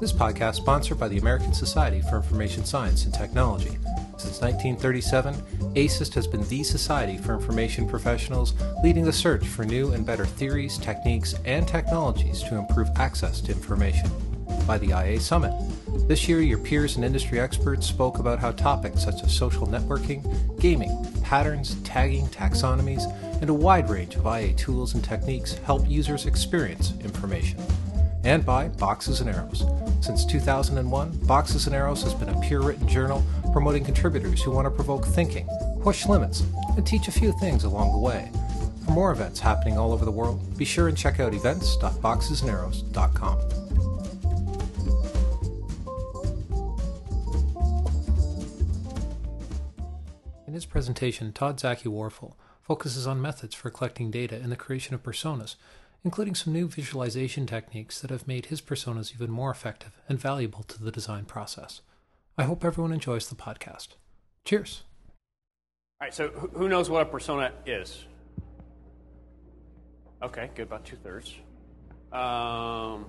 This podcast is sponsored by the American Society for Information Science and Technology. Since 1937, ASIST has been the society for information professionals, leading the search for new and better theories, techniques, and technologies to improve access to information. By the IA Summit. This year, your peers and industry experts spoke about how topics such as social networking, gaming, patterns, tagging, taxonomies, and a wide range of IA tools and techniques help users experience information and by Boxes and Arrows. Since 2001, Boxes and Arrows has been a peer written journal promoting contributors who want to provoke thinking, push limits, and teach a few things along the way. For more events happening all over the world, be sure and check out events.boxesandarrows.com. In his presentation, Todd Zaki Warfel focuses on methods for collecting data and the creation of personas including some new visualization techniques that have made his personas even more effective and valuable to the design process. I hope everyone enjoys the podcast. Cheers. All right, so who knows what a persona is? Okay, good, about two thirds. Um, all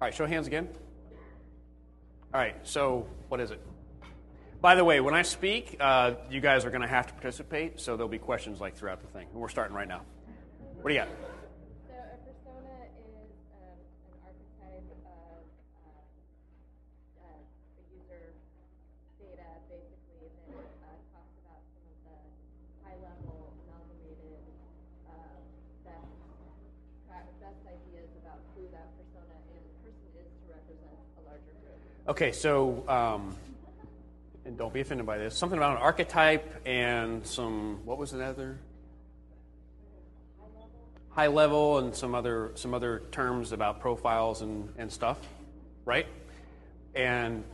right, show hands again. All right, so what is it? By the way, when I speak, uh, you guys are going to have to participate, so there'll be questions like throughout the thing. We're starting right now. What do you got? Okay, so, um, and don't be offended by this, something about an archetype and some, what was the other? High level and some other, some other terms about profiles and, and stuff, right? And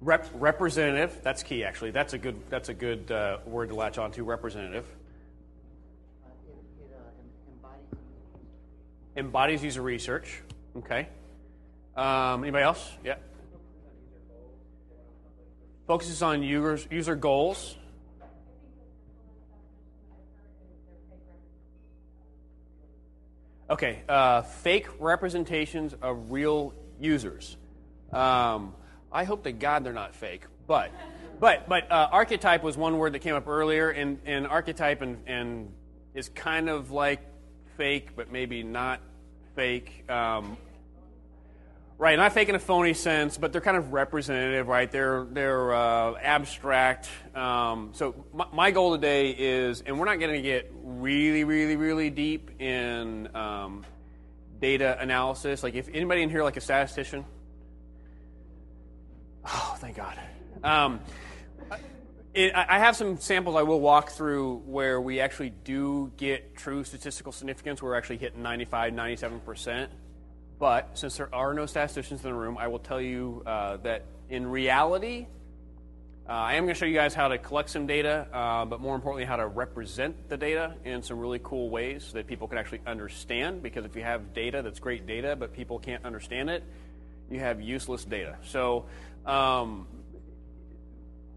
rep, representative, that's key actually. That's a good, that's a good uh, word to latch onto, representative. Embodies user research. Okay. Um, anybody else? Yeah. Focuses on users, user goals. Okay, uh, fake representations of real users. Um, I hope to God they're not fake, but but but uh, archetype was one word that came up earlier, and, and archetype and, and is kind of like fake, but maybe not fake. Um, Right, not fake in a phony sense, but they're kind of representative, right? They're they're uh, abstract. Um, so my, my, goal today is, and we're not going to get really, really, really deep in um, data analysis. Like, if anybody in here like a statistician, oh, thank God. It, I have some samples I will walk through where we actually do get true statistical significance. We're actually hitting 95, 97 percent. But since there are no statisticians in the room, I will tell you uh, that in reality, uh, I am going to show you guys how to collect some data, uh, but more importantly, how to represent the data in some really cool ways so that people can actually understand. Because if you have data that's great data, but people can't understand it, you have useless data. So um,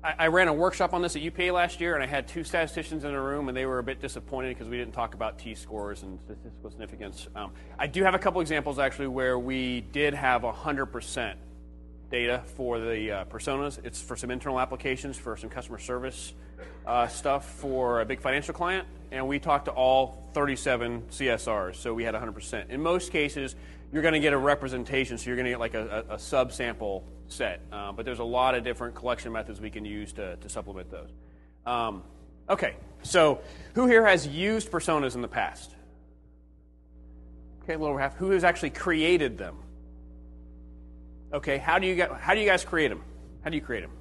I, I, ran a workshop on this at UPA last year, and I had two statisticians in the room, and they were a bit disappointed because we didn't talk about T scores and statistical significance. Um, I do have a couple examples actually where we did have 100% data for the uh, personas. It's for some internal applications, for some customer service uh, stuff for a big financial client, and we talked to all 37 CSRs, so we had 100%. In most cases, you're going to get a representation, so you're going to get like a, a, a subsample set. Um, but there's a lot of different collection methods we can use to, to supplement those. Um, okay, so who here has used personas in the past? Okay, a little over half. Who has actually created them? Okay, how do you get, how do you guys create them? How do you create them?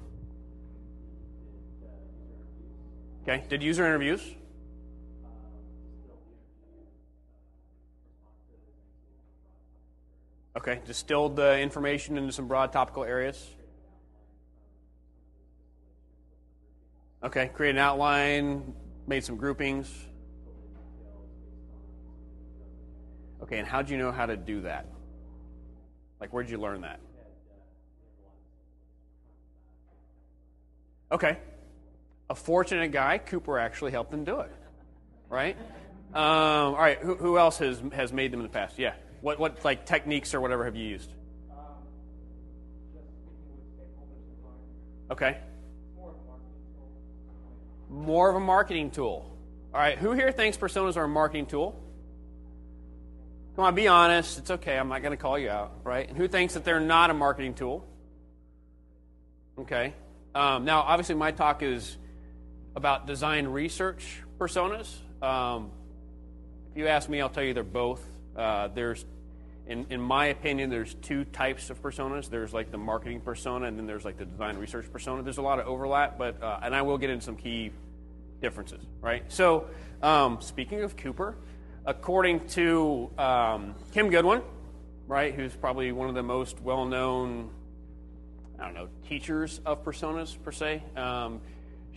Okay, did user interviews? Okay, distilled the information into some broad topical areas. Okay, create an outline, made some groupings. Okay, and how did you know how to do that? Like, where did you learn that? Okay. A fortunate guy, Cooper actually helped him do it. Right? Um, all right, who, who else has, has made them in the past? Yeah. What what like techniques or whatever have you used? Okay. More of a marketing tool. All right, who here thinks personas are a marketing tool? Come on, be honest. It's okay. I'm not going to call you out, right? And who thinks that they're not a marketing tool? Okay. Um, now, obviously, my talk is about design research personas. Um, if you ask me, I'll tell you they're both. Uh, there's in, in my opinion, there's two types of personas. There's like the marketing persona, and then there's like the design research persona. There's a lot of overlap, but uh, and I will get into some key differences, right? So, um, speaking of Cooper, according to um, Kim Goodwin, right, who's probably one of the most well-known, I don't know, teachers of personas per se. Um,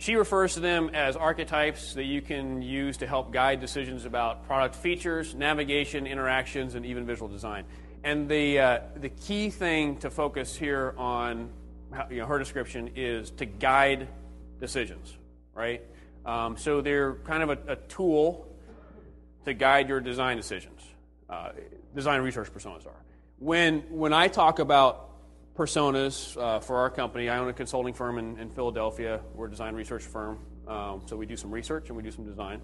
she refers to them as archetypes that you can use to help guide decisions about product features, navigation, interactions, and even visual design. And the, uh, the key thing to focus here on you know, her description is to guide decisions, right? Um, so they're kind of a, a, tool to guide your design decisions. Uh, design research personas are. When, when I talk about personas uh, for our company. I own a consulting firm in, in Philadelphia. We're a design research firm, um, so we do some research and we do some design.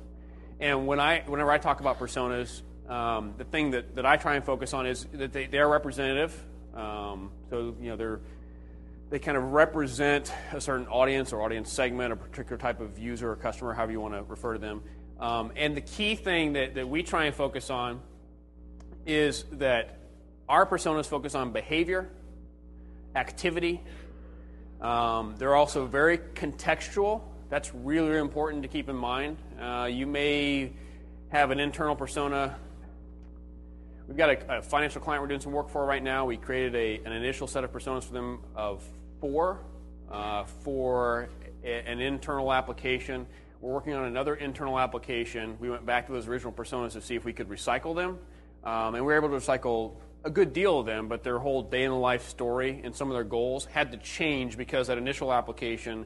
And when I, whenever I talk about personas, um, the thing that, that I try and focus on is that they, they are representative. Um, so you know they're they kind of represent a certain audience or audience segment, a particular type of user or customer, however you want to refer to them. Um, and the key thing that, that we try and focus on is that our personas focus on behavior activity. Um, they're also very contextual. That's really, really important to keep in mind. Uh, you may have an internal persona. We've got a, a, financial client we're doing some work for right now. We created a, an initial set of personas for them of four uh, for a, an internal application. We're working on another internal application. We went back to those original personas to see if we could recycle them. Um, and we were able to recycle a good deal of them, but their whole day in the life story and some of their goals had to change because that initial application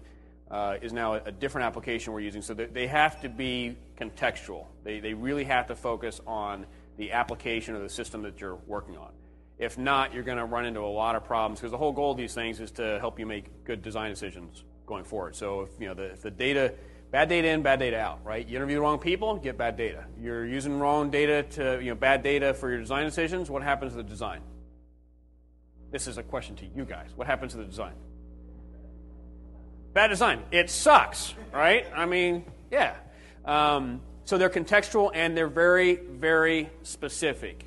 uh, is now a, different application we're using. So they have to be contextual. They, they really have to focus on the application of the system that you're working on. If not, you're going to run into a lot of problems because the whole goal of these things is to help you make good design decisions going forward. So if you know the, if the data Bad data in, bad data out, right? You interview the wrong people, get bad data. You're using wrong data to, you know, bad data for your design decisions. What happens to the design? This is a question to you guys. What happens to the design? Bad design. It sucks, right? I mean, yeah. Um, so they're contextual and they're very, very specific.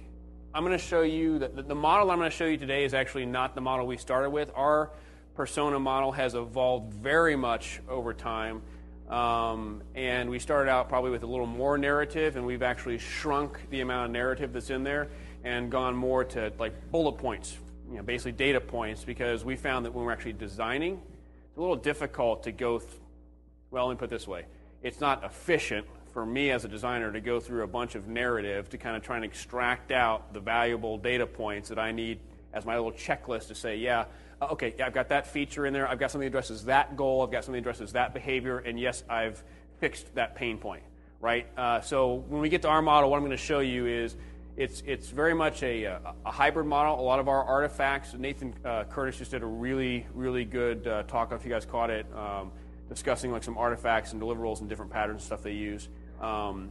I'm going to show you that the, the model I'm going to show you today is actually not the model we started with. Our persona model has evolved very much over time. Um, and we started out probably with a little more narrative, and we've actually shrunk the amount of narrative that's in there and gone more to like bullet points, you know, basically data points, because we found that when we're actually designing, it's a little difficult to go. Th- well, let me put this way: it's not efficient for me as a designer to go through a bunch of narrative to kind of try and extract out the valuable data points that I need as my little checklist to say, yeah, uh, okay, I've got that feature in there. I've got something that addresses that goal. I've got something that addresses that behavior. And yes, I've fixed that pain point, right? Uh, so when we get to our model, what I'm going to show you is it's, it's very much a, a, a, hybrid model. A lot of our artifacts, Nathan uh, Curtis just did a really, really good uh, talk, if you guys caught it, um, discussing like some artifacts and deliverables and different patterns and stuff they use. Um,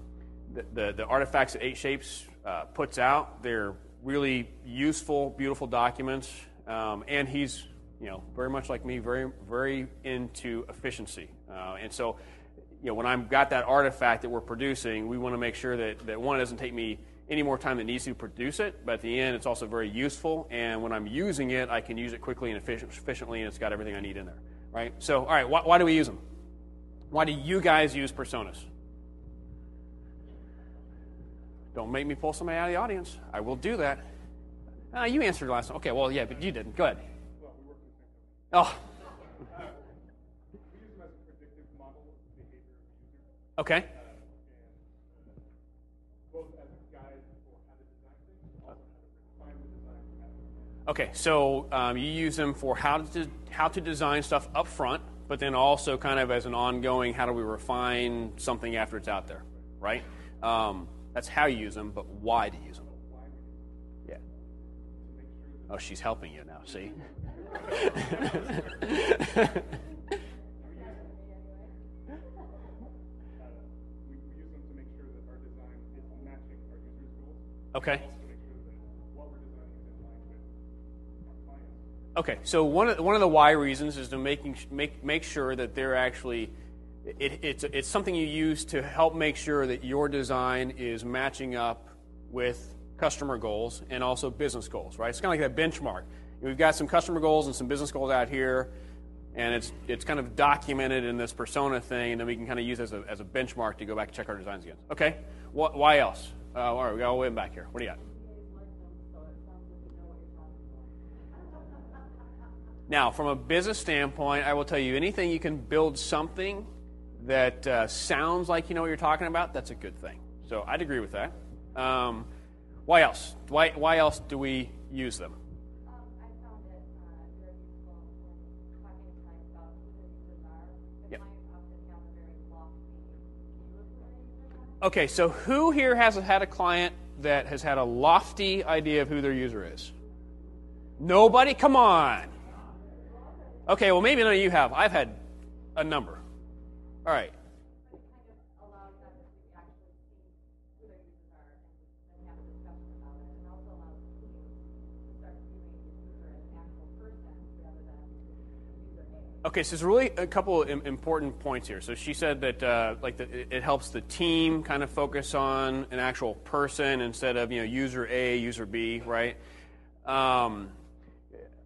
the, the, the, artifacts that 8Shapes uh, puts out, they're really useful, beautiful documents. Um, and he's, you know, very much like me, very, very into efficiency. Uh, and so, you know, when I've got that artifact that we're producing, we want to make sure that, that one, doesn't take me any more time than needs to produce it, but at the end, it's also very useful. And when I'm using it, I can use it quickly and efficiently, and it's got everything I need in there, right? So, all right, why, why do we use them? Why do you guys use personas? Don't make me pull somebody out of the audience. I will do that. Uh, you answered last one. Okay, well, yeah, but you didn't. Go ahead. Oh. Okay. Okay, so um, you use them for how to how to design stuff up front, but then also kind of as an ongoing, how do we refine something after it's out there, right? Um, that's how you use them, but why to use them. Oh, she's helping you now, see? Okay. Okay, so one of, one of the why reasons is to making, make, make sure that they're actually, it, it's, it's something you use to help make sure that your design is matching up with customer goals and also business goals, right? It's kind of like that benchmark. We've got some customer goals and some business goals out here, and it's, it's kind of documented in this persona thing, and then we can kind of use as a, as a benchmark to go back and check our designs again. Okay, why else? Uh, all right, we got all the way back here. What do you got? Now, from a business standpoint, I will tell you anything you can build something that uh, sounds like you know what you're talking about, that's a good thing. So I'd agree with that. Um, why else? Why, why else do we use them? Okay, so who here has had a client that has had a lofty idea of who their user is? Nobody? Come on. Okay, well, maybe none of you have. I've had a number. All right. Okay, so there's really a couple important points here. So she said that uh, like the, it helps the team kind of focus on an actual person instead of you know user A, user B, right? Um,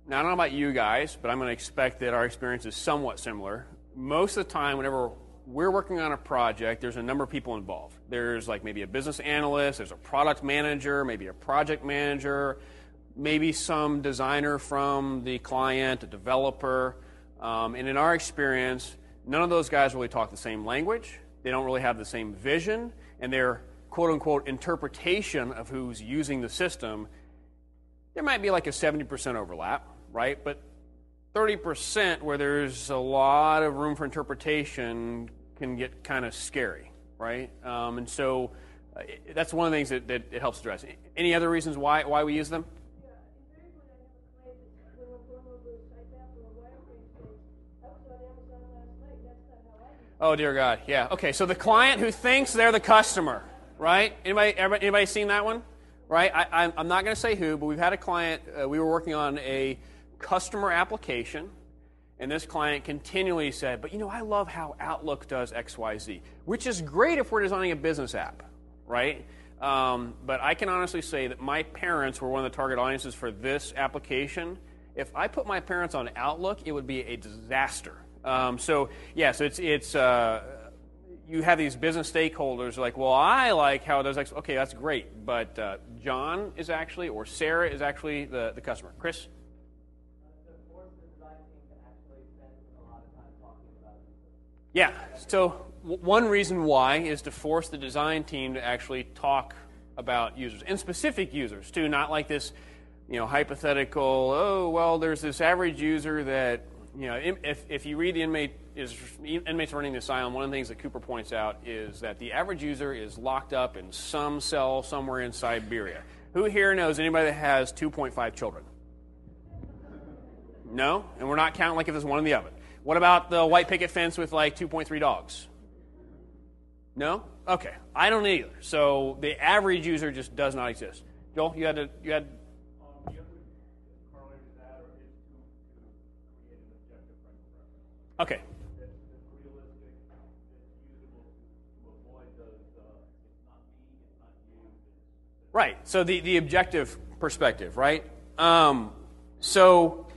now I don't know about you guys, but I'm going to expect that our experience is somewhat similar. Most of the time, whenever we're working on a project, there's a number of people involved. There's like maybe a business analyst, there's a product manager, maybe a project manager, maybe some designer from the client, a developer. Um, and in our experience, none of those guys really talk the same language. They don't really have the same vision, and their quote unquote interpretation of who's using the system, there might be like a 70% overlap, right? But 30% where there's a lot of room for interpretation can get kind of scary, right? Um, and so uh, that's one of the things that, that it helps address. Any other reasons why, why we use them? Oh dear God, yeah. Okay, so the client who thinks they're the customer, right? Anybody, anybody seen that one? Right? I, am not going to say who, but we've had a client. Uh, we were working on a customer application, and this client continually said, "But you know, I love how Outlook does X, Y, Z, which is great if we're designing a business app, right?" Um, but I can honestly say that my parents were one of the target audiences for this application. If I put my parents on Outlook, it would be a disaster um, so yeah, so it's it's uh, you have these business stakeholders like, well, I like how it does X. Okay, that's great, but uh, John is actually or Sarah is actually the, the customer. Chris. Yeah. So one reason why is to force the design team to actually talk about users and specific users too, not like this, you know, hypothetical. Oh well, there's this average user that you know, if, if you read the inmate is inmates running the asylum, one of the things that Cooper points out is that the average user is locked up in some cell somewhere in Siberia. Who here knows anybody that has 2.5 children? No, and we're not counting like if there's one in the oven. What about the white picket fence with like 2.3 dogs? No? Okay, I don't either. So the average user just does not exist. Joel, you had to, you had Okay. Right. So the, the objective perspective, right? Um, so,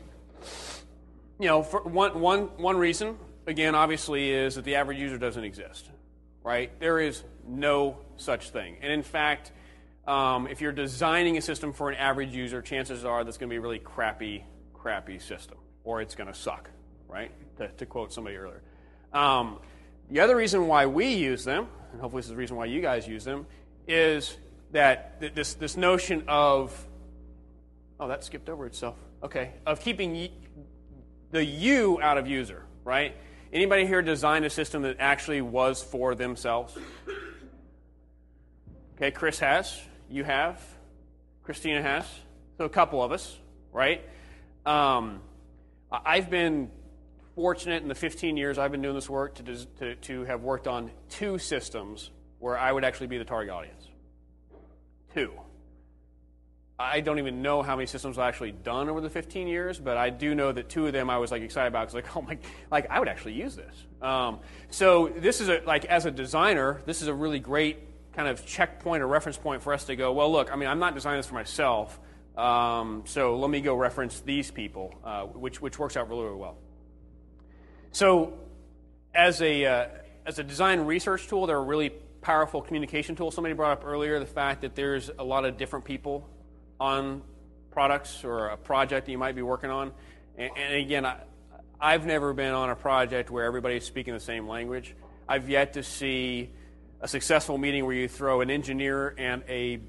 you know, for one, one, one reason, again, obviously, is that the average user doesn't exist, right? There is no such thing. And in fact, um, if you're designing a system for an average user, chances are that's going to be a really crappy, crappy system, or it's going to suck, right? To, to quote somebody earlier. Um, the other reason why we use them, and hopefully this is the reason why you guys use them, is that this, this notion of, oh, that skipped over itself. Okay, of keeping the you out of user, right? Anybody here design a system that actually was for themselves? Okay, Chris has. You have. Christina has. So a couple of us, right? Um, I've been fortunate in the 15 years I've been doing this work to, to, to have worked on two systems where I would actually be the target audience. Two. I don't even know how many systems I've actually done over the 15 years, but I do know that two of them I was like excited about because like, oh my, like I would actually use this. Um, so this is a, like as a designer, this is a really great kind of checkpoint or reference point for us to go. Well, look, I mean, I'm not designing this for myself, um, so let me go reference these people, uh, which which works out really, really well. So, as a uh, as a design research tool, they're a really powerful communication tool. Somebody brought up earlier the fact that there's a lot of different people on products or a project that you might be working on. And, and again, I, I've never been on a project where everybody's speaking the same language. I've yet to see a successful meeting where you throw an engineer and a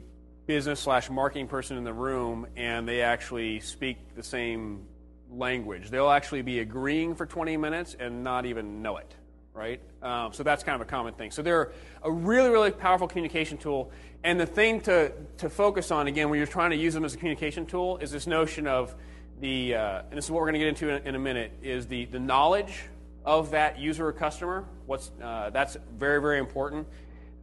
business slash marketing person in the room and they actually speak the same language. They'll actually be agreeing for 20 minutes and not even know it right? Um, so that's kind of a common thing. So they're a really, really powerful communication tool. And the thing to, to focus on, again, when you're trying to use them as a communication tool, is this notion of the, uh, and this is what we're going to get into in, in, a minute, is the, the knowledge of that user or customer. What's, uh, that's very, very important.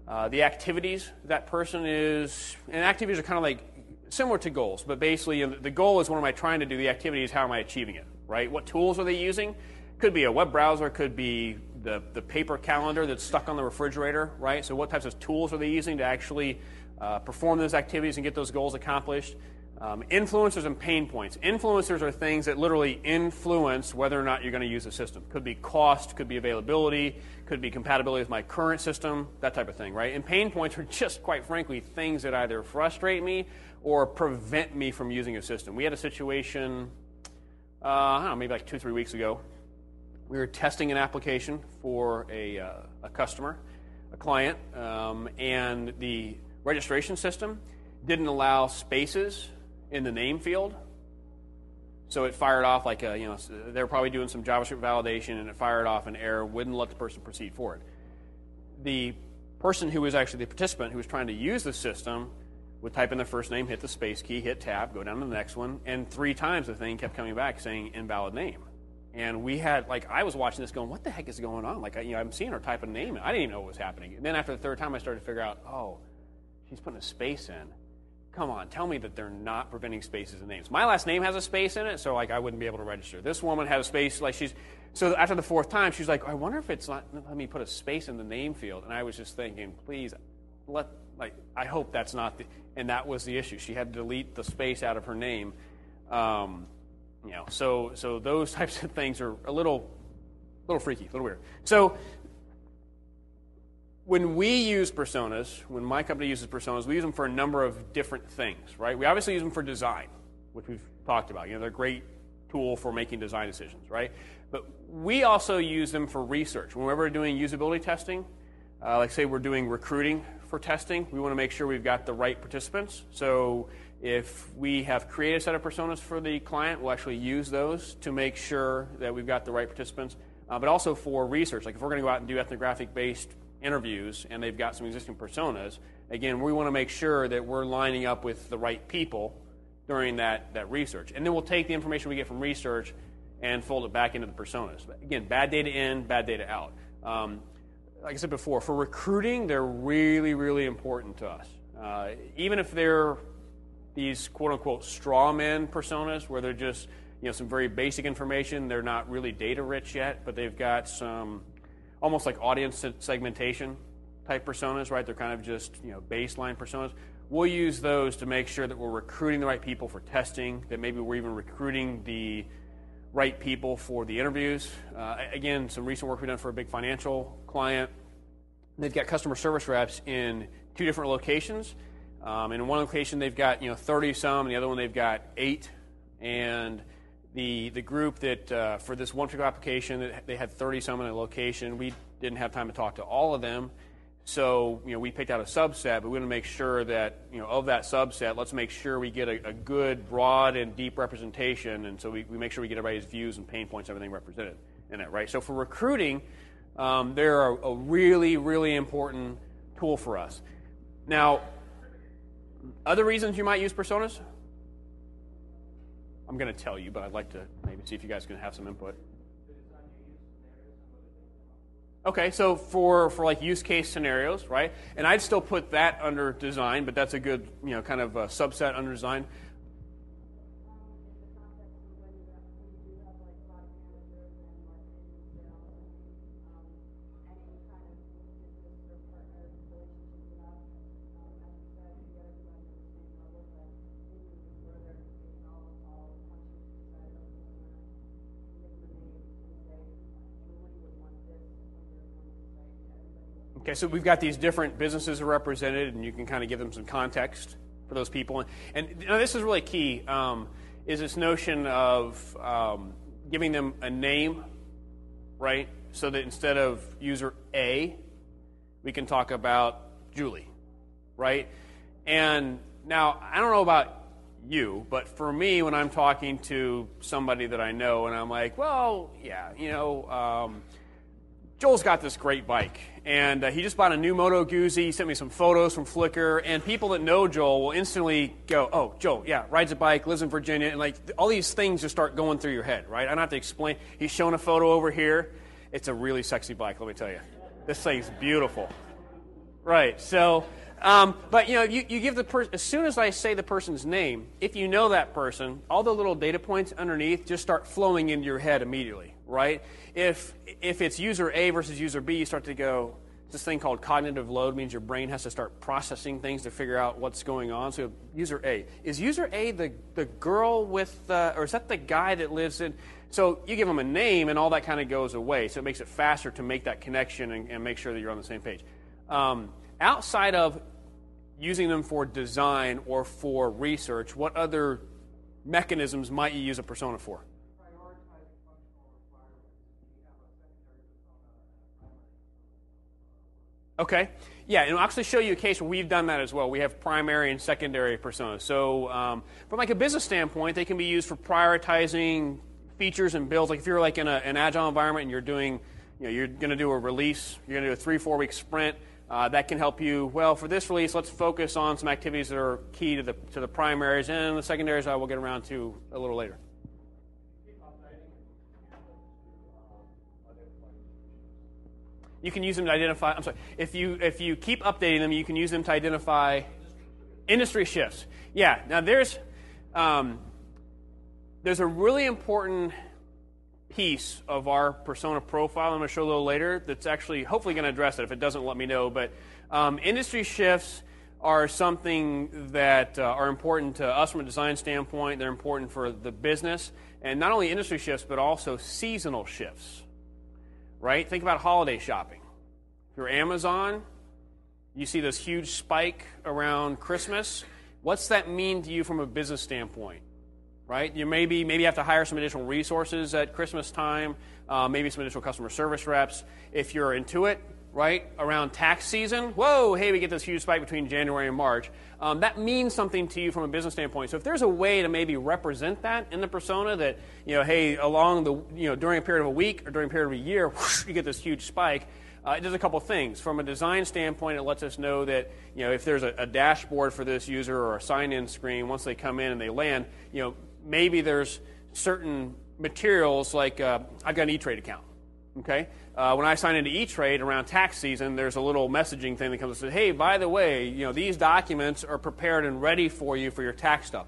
Uh, the activities that person is, and activities are kind of like similar to goals, but basically the goal is what am I trying to do? The activity is how am I achieving it, right? What tools are they using? Could be a web browser, could be the, the paper calendar that's stuck on the refrigerator, right? So, what types of tools are they using to actually uh, perform those activities and get those goals accomplished? Um, influencers and pain points. Influencers are things that literally influence whether or not you're going to use a system. Could be cost, could be availability, could be compatibility with my current system, that type of thing, right? And pain points are just, quite frankly, things that either frustrate me or prevent me from using a system. We had a situation, uh, I don't know, maybe like two, three weeks ago we were testing an application for a, uh, a customer, a client, um, and the registration system didn't allow spaces in the name field. So it fired off like a, you know, they're probably doing some JavaScript validation and it fired off an error, wouldn't let the person proceed forward. The person who was actually the participant who was trying to use the system would type in the first name, hit the space key, hit tab, go down to the next one, and three times the thing kept coming back saying invalid name. And we had, like, I was watching this going, what the heck is going on? Like, you know, I'm seeing her type a name, and I didn't even know what was happening. And then after the third time, I started to figure out, oh, she's putting a space in. Come on, tell me that they're not preventing spaces in names. My last name has a space in it, so, like, I wouldn't be able to register. This woman had a space, like, she's, so after the fourth time, she's like, I wonder if it's not, let me put a space in the name field. And I was just thinking, please, let, like, I hope that's not the, and that was the issue. She had to delete the space out of her name. Um, you know, so so those types of things are a little little freaky, a little weird. So when we use personas, when my company uses personas, we use them for a number of different things, right? We obviously use them for design, which we've talked about. You know, they're a great tool for making design decisions, right? But we also use them for research. When we're doing usability testing, uh, like say we're doing recruiting for testing, we want to make sure we've got the right participants. So if we have created a set of personas for the client, we'll actually use those to make sure that we've got the right participants. Uh, but also for research, like if we're going to go out and do ethnographic based interviews and they've got some existing personas, again, we want to make sure that we're lining up with the right people during that, that research. And then we'll take the information we get from research and fold it back into the personas. But again, bad data in, bad data out. Um, like I said before, for recruiting, they're really, really important to us. Uh, even if they're these quote unquote straw man personas where they're just you know some very basic information. They're not really data rich yet, but they've got some almost like audience segmentation type personas, right? They're kind of just you know baseline personas. We'll use those to make sure that we're recruiting the right people for testing. That maybe we're even recruiting the right people for the interviews. Uh, again, some recent work we've done for a big financial client. They've got customer service reps in two different locations um, in one location, they've got you know 30 some, and the other one they've got eight. And the the group that uh, for this one particular application, they had 30 some in a location. We didn't have time to talk to all of them, so you know we picked out a subset. But we want to make sure that you know of that subset, let's make sure we get a, a good, broad, and deep representation. And so we, we make sure we get everybody's views and pain points, everything represented in that. Right. So for recruiting, um, they're a really really important tool for us. Now other reasons you might use personas? I'm going to tell you, but I'd like to maybe see if you guys can have some input. Okay, so for, for like use case scenarios, right? And I'd still put that under design, but that's a good, you know, kind of subset under design. Okay, so we've got these different businesses represented, and you can kind of give them some context for those people. And, know, this is really key, um, is this notion of um, giving them a name, right? So that instead of user A, we can talk about Julie, right? And now, I don't know about you, but for me, when I'm talking to somebody that I know, and I'm like, well, yeah, you know, um, Joel's got this great bike, and uh, he just bought a new Moto Guzzi. He sent me some photos from Flickr, and people that know Joel will instantly go, "Oh, Joel, yeah, rides a bike, lives in Virginia," and like all these things just start going through your head, right? I don't have to explain. He's showing a photo over here. It's a really sexy bike, let me tell you. This thing's beautiful, right? So, um, but you know, you, you give the person as soon as I say the person's name, if you know that person, all the little data points underneath just start flowing into your head immediately, right? If if it's user A versus user B, you start to go. This thing called cognitive load means your brain has to start processing things to figure out what's going on. So user A is user A the the girl with the, or is that the guy that lives in? So you give them a name, and all that kind of goes away. So it makes it faster to make that connection and, and make sure that you're on the same page. Um, outside of using them for design or for research, what other mechanisms might you use a persona for? Okay. Yeah, and I'll actually show you a case where we've done that as well. We have primary and secondary personas. So, um, from like a business standpoint, they can be used for prioritizing features and builds. Like if you're like in a, an agile environment and you're doing, you know, you're going to do a release, you're going to do a three, four week sprint. Uh, that can help you. Well, for this release, let's focus on some activities that are key to the to the primaries, and the secondaries I will get around to a little later. You can use them to identify. I'm sorry. If you if you keep updating them, you can use them to identify industry shifts. Yeah. Now there's um, there's a really important piece of our persona profile I'm going to show a little later that's actually hopefully going to address it. If it doesn't, let me know. But um, industry shifts are something that uh, are important to us from a design standpoint. They're important for the business. And not only industry shifts, but also seasonal shifts. Right? Think about holiday shopping. If you're Amazon, you see this huge spike around Christmas. What's that mean to you from a business standpoint? right? You maybe maybe have to hire some additional resources at Christmas time, uh, maybe some additional customer service reps. If you're Intuit, right around tax season, whoa, hey, we get this huge spike between January and March. Um, that means something to you from a business standpoint. So if there's a way to maybe represent that in the persona, that you know, hey, along the you know during a period of a week or during a period of a year, whoosh, you get this huge spike. Uh, it does a couple things. From a design standpoint, it lets us know that you know if there's a, a dashboard for this user or a sign-in screen, once they come in and they land, you know maybe there's certain materials like uh, I've got an E-Trade account. Okay, uh, when I sign into E-Trade around tax season, there's a little messaging thing that comes and says, "Hey, by the way, you know these documents are prepared and ready for you for your tax stuff."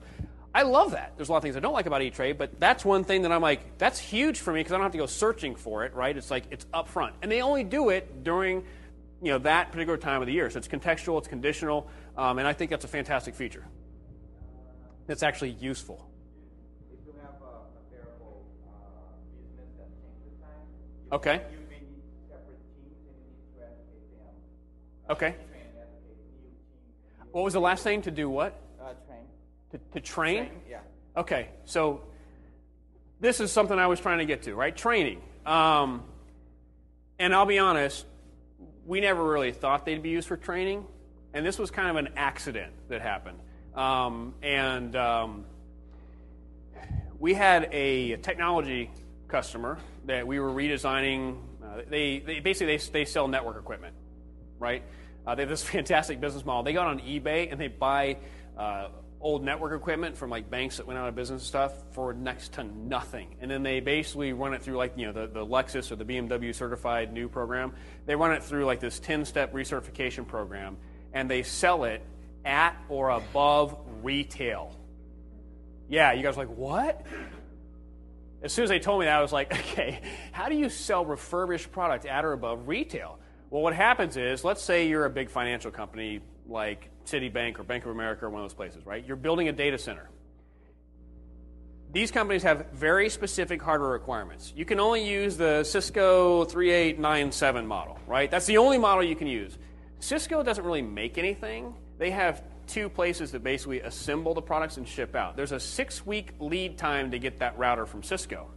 I love that. There's a lot of things I don't like about E-Trade, but that's one thing that I'm like, that's huge for me because I don't have to go searching for it. Right? It's like it's up front, and they only do it during you know that particular time of the year. So it's contextual, it's conditional, um, and I think that's a fantastic feature. It's actually useful. Okay. Okay. What was the last thing? To do what? Uh, train. To, to train? train? Yeah. Okay. So this is something I was trying to get to, right? Training. Um, and I'll be honest, we never really thought they'd be used for training, and this was kind of an accident that happened. Um, and um, we had a technology customer that we were redesigning. Uh, they, they, basically they, they sell network equipment, right? Uh, they have this fantastic business model. They go on eBay and they buy uh, old network equipment from like banks that went out of business and stuff for next to nothing. And then they basically run it through like, you know, the, the Lexus or the BMW certified new program. They run it through like this 10 step recertification program and they sell it at or above retail. Yeah, you guys are like, what? As soon as they told me that, I was like, okay, how do you sell refurbished product at or above retail? Well, what happens is, let's say you're a big financial company like Citibank or Bank of America or one of those places, right? You're building a data center. These companies have very specific hardware requirements. You can only use the Cisco 3897 model, right? That's the only model you can use. Cisco doesn't really make anything. They have two places that basically assemble the products and ship out. There's a six week lead time to get that router from Cisco.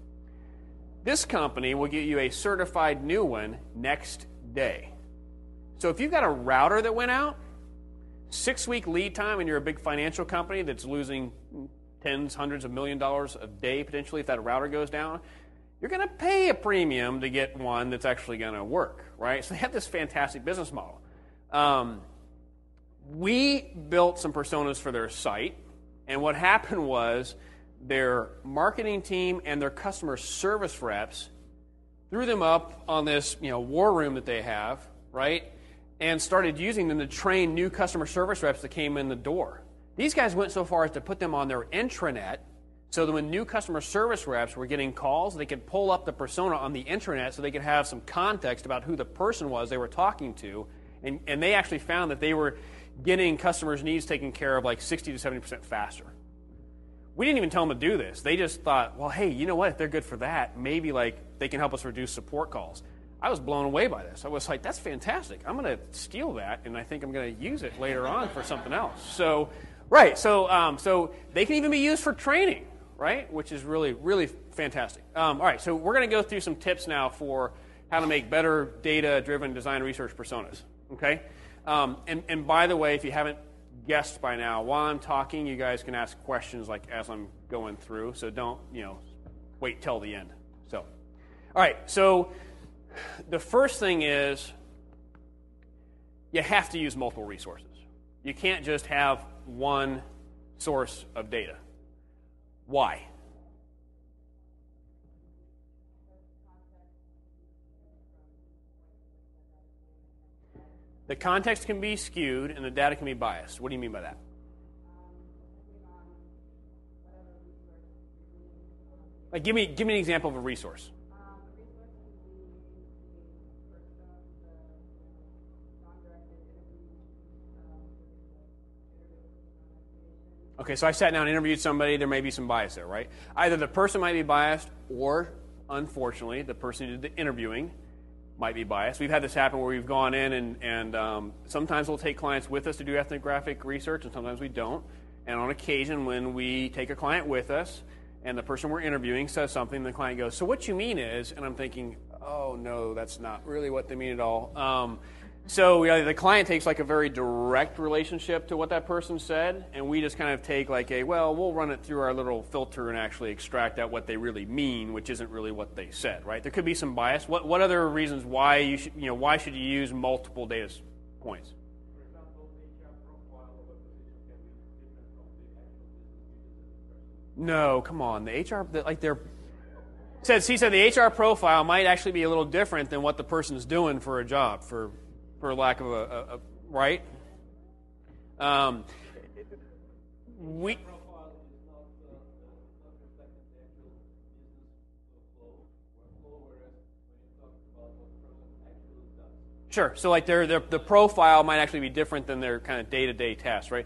This company will get you a certified new one next day. So if you've got a router that went out, six week lead time, and you're a big financial company that's losing tens, hundreds of million dollars a day potentially if that router goes down, you're going to pay a premium to get one that's actually going to work, right? So they have this fantastic business model. Um, we built some personas for their site, and what happened was their marketing team and their customer service reps threw them up on this you know war room that they have, right? And started using them to train new customer service reps that came in the door. These guys went so far as to put them on their intranet so that when new customer service reps were getting calls, they could pull up the persona on the intranet so they could have some context about who the person was they were talking to. And, and they actually found that they were getting customers' needs taken care of like 60 to 70% faster. We didn't even tell them to do this. They just thought, well, hey, you know what? If they're good for that, maybe like they can help us reduce support calls. I was blown away by this. I was like, that's fantastic. I'm going to steal that, and I think I'm going to use it later on for something else. So, right. So, um, so they can even be used for training, right? Which is really, really fantastic. Um, all right. So we're going to go through some tips now for how to make better data-driven design research personas. Okay. Um, and, and by the way, if you haven't guessed by now, while I'm talking, you guys can ask questions like as I'm going through. So don't, you know, wait till the end. So, all right. So the first thing is you have to use multiple resources. You can't just have one source of data. Why? The context can be skewed and the data can be biased. What do you mean by that? Like, give me give me an example of a resource. Okay, so I sat down and interviewed somebody. There may be some bias there, right? Either the person might be biased, or unfortunately, the person who did the interviewing might be biased. We've had this happen where we've gone in and, and um, sometimes we'll take clients with us to do ethnographic research, and sometimes we don't. And on occasion, when we take a client with us and the person we're interviewing says something, the client goes, So what you mean is, and I'm thinking, Oh, no, that's not really what they mean at all. Um, so you know, the client takes like a very direct relationship to what that person said, and we just kind of take like a well, we'll run it through our little filter and actually extract out what they really mean, which isn't really what they said, right? There could be some bias. What what other reasons why you should you know why should you use multiple data points? No, come on. The HR, like they're says he said the HR profile might actually be a little different than what the person's doing for a job for for lack of a, a, a right. Um, we. Sure. So, like, their, their, the profile might actually be different than their kind of day to day tasks, right?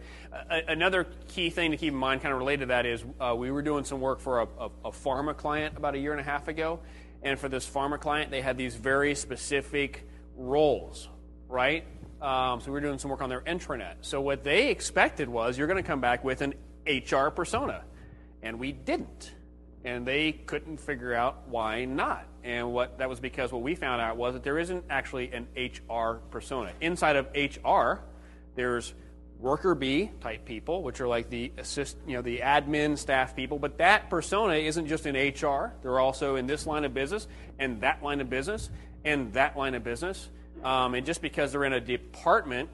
Another key thing to keep in mind, kind of related to that, is uh, we were doing some work for a, a, a, pharma client about a year and a half ago. And for this pharma client, they had these very specific roles, right? Um, so we were doing some work on their intranet. So what they expected was you're going to come back with an HR persona, and we didn't, and they couldn't figure out why not. And what that was because what we found out was that there isn't actually an HR persona inside of HR. There's worker bee type people, which are like the assist, you know, the admin staff people. But that persona isn't just in HR. They're also in this line of business and that line of business and that line of business. Um, and just because they're in a department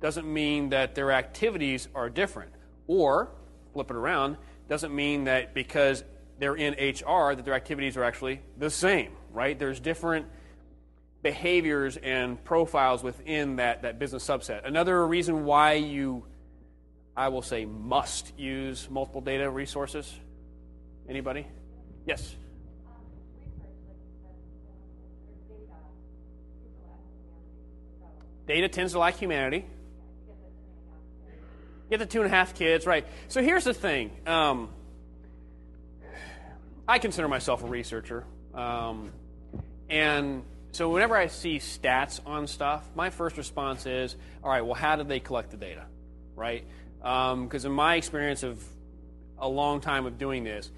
doesn't mean that their activities are different. Or flip it around, doesn't mean that because they're in HR that their activities are actually the same, right? There's different behaviors and profiles within that, that business subset. Another reason why you, I will say, must use multiple data resources. Anybody? Yes. Data tends to lack humanity. Get the two and a half kids, right? So here's the thing. Um, I consider myself a researcher. Um, and so whenever I see stats on stuff, my first response is, all right, well, how did they collect the data, right? Because um, in my experience of a long time of doing this,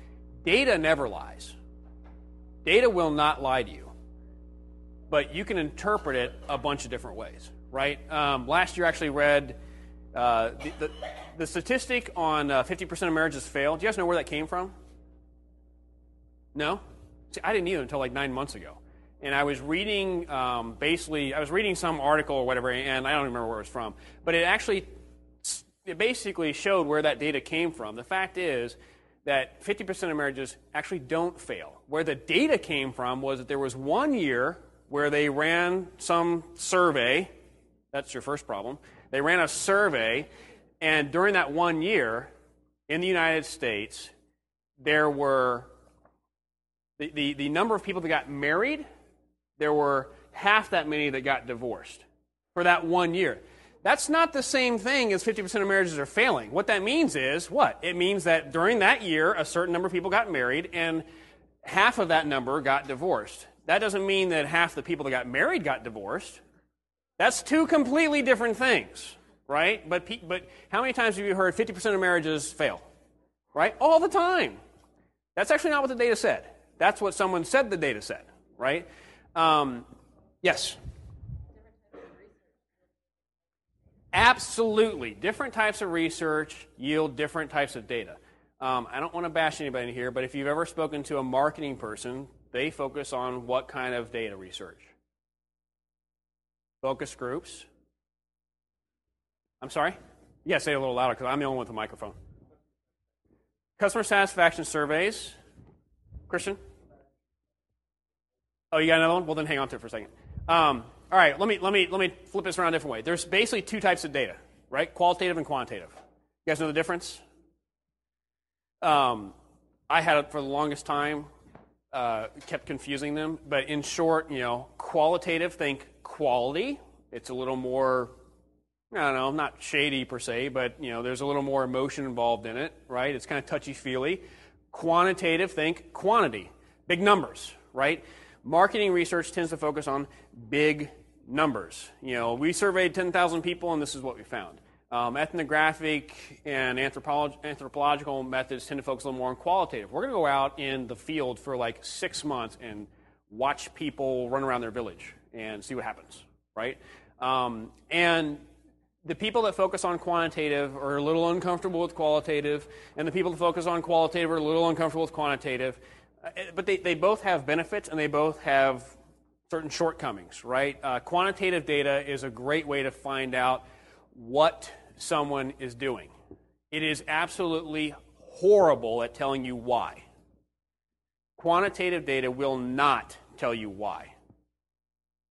data never lies. Data will not lie to you, but you can interpret it a bunch of different ways, right? Um, last year, I actually read uh, the, the, the, statistic on uh, 50% of marriages fail. Do you guys know where that came from? No? See, I didn't either until like nine months ago. And I was reading, um, basically, I was reading some article or whatever, and I don't remember where it was from. But it actually, it basically showed where that data came from. The fact is that 50% of marriages actually don't fail. Where the data came from was that there was one year where they ran some survey. That's your first problem. They ran a survey, and during that one year in the United States, there were the, the, the number of people that got married, there were half that many that got divorced for that one year. That's not the same thing as 50% of marriages are failing. What that means is what? It means that during that year, a certain number of people got married and half of that number got divorced. That doesn't mean that half the people that got married got divorced. That's two completely different things, right? But, but how many times have you heard 50% of marriages fail? Right? All the time. That's actually not what the data said. That's what someone said the data said, right? Um, yes? Absolutely. Different types of research yield different types of data. Um, I don't want to bash anybody here, but if you've ever spoken to a marketing person, they focus on what kind of data research? Focus groups. I'm sorry? Yeah, say it a little louder because I'm the only one with a microphone. Customer satisfaction surveys. Christian? Oh, you got another one? Well, then hang on to it for a second. Um, all right, let me, let, me, let me flip this around a different way. There's basically two types of data, right? Qualitative and quantitative. You guys know the difference? Um, I had it for the longest time, uh, kept confusing them. But in short, you know, qualitative, think quality. It's a little more, I don't know, not shady per se, but, you know, there's a little more emotion involved in it, right? It's kind of touchy-feely. Quantitative, think quantity, big numbers, right? marketing research tends to focus on big numbers. You know, we surveyed 10,000 people, and this is what we found. Um, ethnographic and anthropolog- anthropological methods tend to focus a little more on qualitative. We're going to go out in the field for like six months and watch people run around their village and see what happens, right? Um, and the people that focus on quantitative are a little uncomfortable with qualitative, and the people that focus on qualitative are a little uncomfortable with quantitative. Uh, but they, they both have benefits and they both have certain shortcomings, right? Uh, quantitative data is a great way to find out what someone is doing. It is absolutely horrible at telling you why. Quantitative data will not tell you why.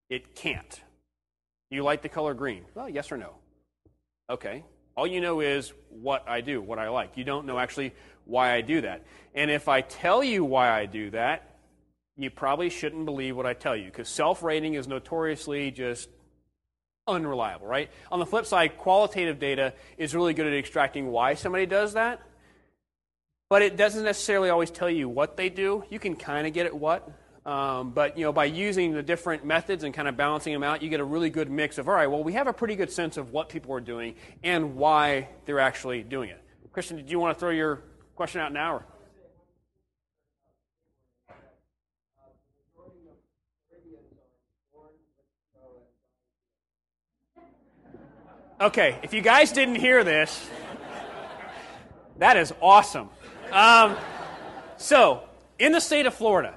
It can't. You like the color green? Well, yes or no. Okay. All you know is what I do, what I like. You don't know actually why I do that. And if I tell you why I do that, you probably shouldn't believe what I tell you because self rating is notoriously just unreliable, right? On the flip side, qualitative data is really good at extracting why somebody does that, but it doesn't necessarily always tell you what they do. You can kind of get at what, um, but you know, by using the different methods and kind of balancing them out, you get a really good mix of all right. Well, we have a pretty good sense of what people are doing and why they're actually doing it. Christian, did you want to throw your question out now? Or? Okay, if you guys didn't hear this, that is awesome. Um, so, in the state of Florida,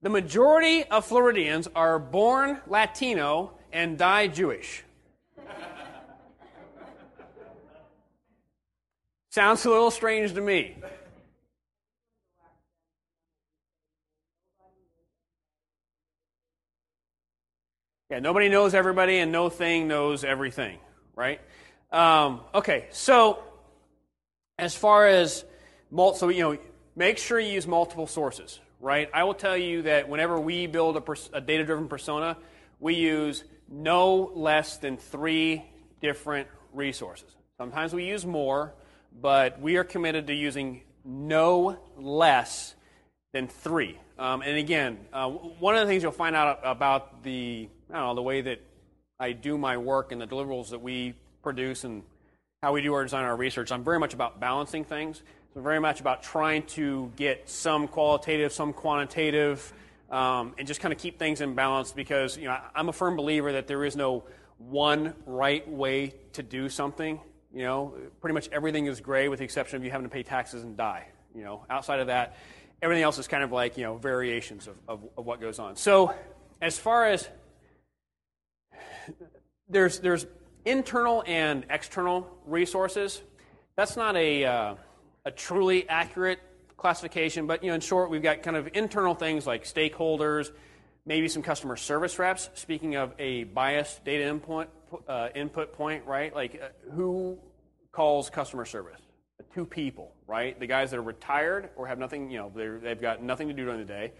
the majority of Floridians are born Latino and die Jewish. Sounds a little strange to me. Yeah, nobody knows everybody, and no thing knows everything, right? Um, okay, so as far as so you know, make sure you use multiple sources, right? I will tell you that whenever we build a, pers- a data-driven persona, we use no less than three different resources. Sometimes we use more, but we are committed to using no less than three. Um, and again, uh, one of the things you'll find out about the I don't know the way that I do my work and the deliverables that we produce and how we do our design, our research. I'm very much about balancing things. So very much about trying to get some qualitative, some quantitative, um, and just kind of keep things in balance because you know I'm a firm believer that there is no one right way to do something. You know, pretty much everything is gray with the exception of you having to pay taxes and die. You know, outside of that, everything else is kind of like you know variations of, of, of what goes on. So as far as there's there's internal and external resources. That's not a uh, a truly accurate classification, but you know, in short, we've got kind of internal things like stakeholders, maybe some customer service reps. Speaking of a biased data input uh, input point, right? Like uh, who calls customer service? Two people, right? The guys that are retired or have nothing, you know, they've got nothing to do during the day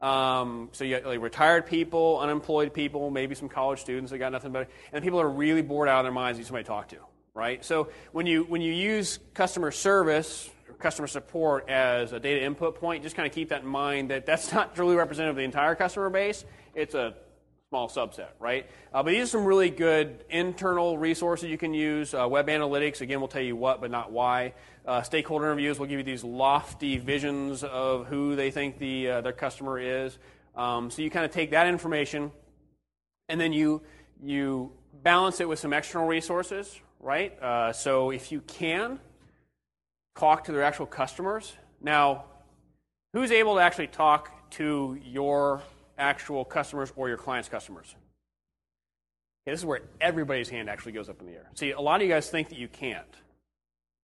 um, so you got like retired people, unemployed people, maybe some college students that got nothing better, and people are really bored out of their minds need somebody to talk to, right? So when you when you use customer service or customer support as a data input point, just kind of keep that in mind that that's not truly representative of the entire customer base. It's a small subset, right? Uh, but these are some really good internal resources you can use. Uh, web analytics, again, will tell you what, but not why. Uh, stakeholder interviews will give you these lofty visions of who they think the, uh, their customer is. Um, so you kind of take that information and then you, you balance it with some external resources, right? Uh, so if you can, talk to their actual customers. Now, who's able to actually talk to your actual customers or your client's customers? Okay, this is where everybody's hand actually goes up in the air. See, a lot of you guys think that you can't,